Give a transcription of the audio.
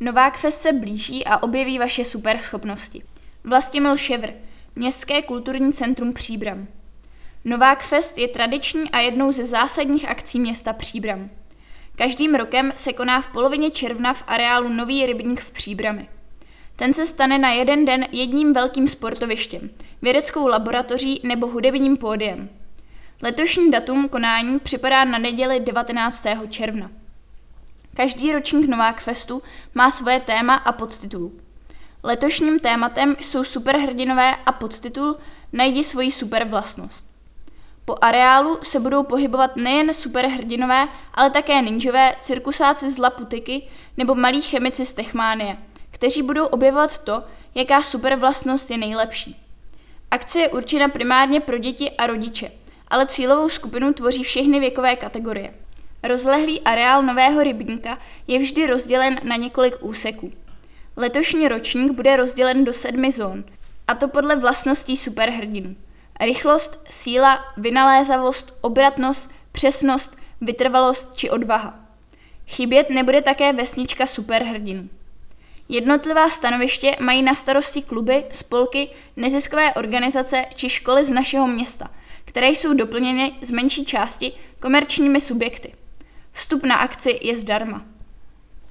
Novák Fest se blíží a objeví vaše super schopnosti. Vlastimil Ševr, Městské kulturní centrum Příbram. Novák Fest je tradiční a jednou ze zásadních akcí města Příbram. Každým rokem se koná v polovině června v areálu Nový rybník v Příbrami. Ten se stane na jeden den jedním velkým sportovištěm, vědeckou laboratoří nebo hudebním pódiem. Letošní datum konání připadá na neděli 19. června. Každý ročník Novák Festu má svoje téma a podtitul. Letošním tématem jsou superhrdinové a podtitul Najdi svoji supervlastnost. Po areálu se budou pohybovat nejen superhrdinové, ale také ninjové, cirkusáci z Laputiky nebo malí chemici z Techmánie, kteří budou objevovat to, jaká supervlastnost je nejlepší. Akce je určena primárně pro děti a rodiče, ale cílovou skupinu tvoří všechny věkové kategorie. Rozlehlý areál Nového rybníka je vždy rozdělen na několik úseků. Letošní ročník bude rozdělen do sedmi zón, a to podle vlastností superhrdinů. Rychlost, síla, vynalézavost, obratnost, přesnost, vytrvalost či odvaha. Chybět nebude také vesnička superhrdinů. Jednotlivá stanoviště mají na starosti kluby, spolky, neziskové organizace či školy z našeho města, které jsou doplněny z menší části komerčními subjekty. Vstup na akci je zdarma.